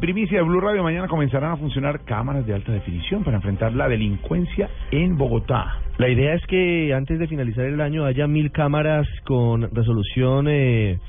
Primicia de Blue Radio, mañana comenzarán a funcionar cámaras de alta definición para enfrentar la delincuencia en Bogotá. La idea es que antes de finalizar el año haya mil cámaras con resolución eh,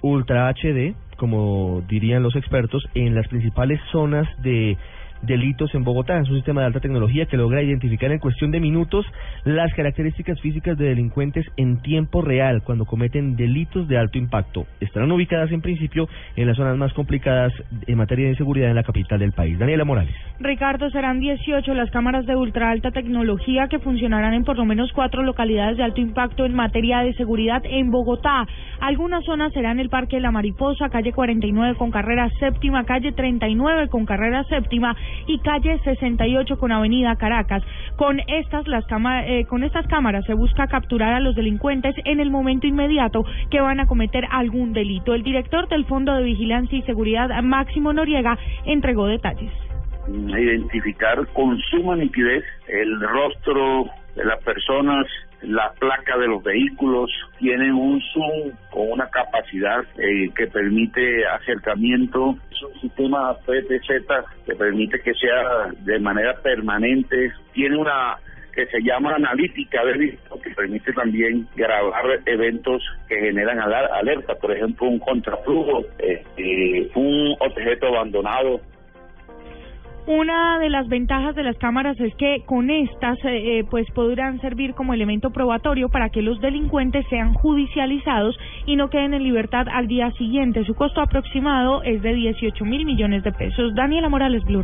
Ultra HD, como dirían los expertos, en las principales zonas de delitos en Bogotá. Es un sistema de alta tecnología que logra identificar en cuestión de minutos las características físicas de delincuentes en tiempo real cuando cometen delitos de alto impacto. Estarán ubicadas en principio en las zonas más complicadas en materia de inseguridad en la capital del país. Daniela Morales. Ricardo, serán 18 las cámaras de ultra alta tecnología que funcionarán en por lo menos cuatro localidades de alto impacto en materia de seguridad en Bogotá. Algunas zonas serán el Parque La Mariposa, calle 49 con carrera séptima, calle 39 con carrera séptima y calle 68 con Avenida Caracas. Con estas, las eh, con estas cámaras se busca capturar a los delincuentes en el momento inmediato que van a cometer algún delito. El director del Fondo de Vigilancia y Seguridad, Máximo Noriega, entregó detalles identificar con suma nitidez el rostro de las personas, la placa de los vehículos, tienen un zoom con una capacidad eh, que permite acercamiento, es un sistema PTZ que permite que sea de manera permanente, tiene una que se llama analítica de visto, que permite también grabar eventos que generan alerta, por ejemplo, un contraflujo, eh, eh, un objeto abandonado, una de las ventajas de las cámaras es que con estas eh, eh, pues podrán servir como elemento probatorio para que los delincuentes sean judicializados y no queden en libertad al día siguiente. Su costo aproximado es de 18 mil millones de pesos. Daniela Morales, Blue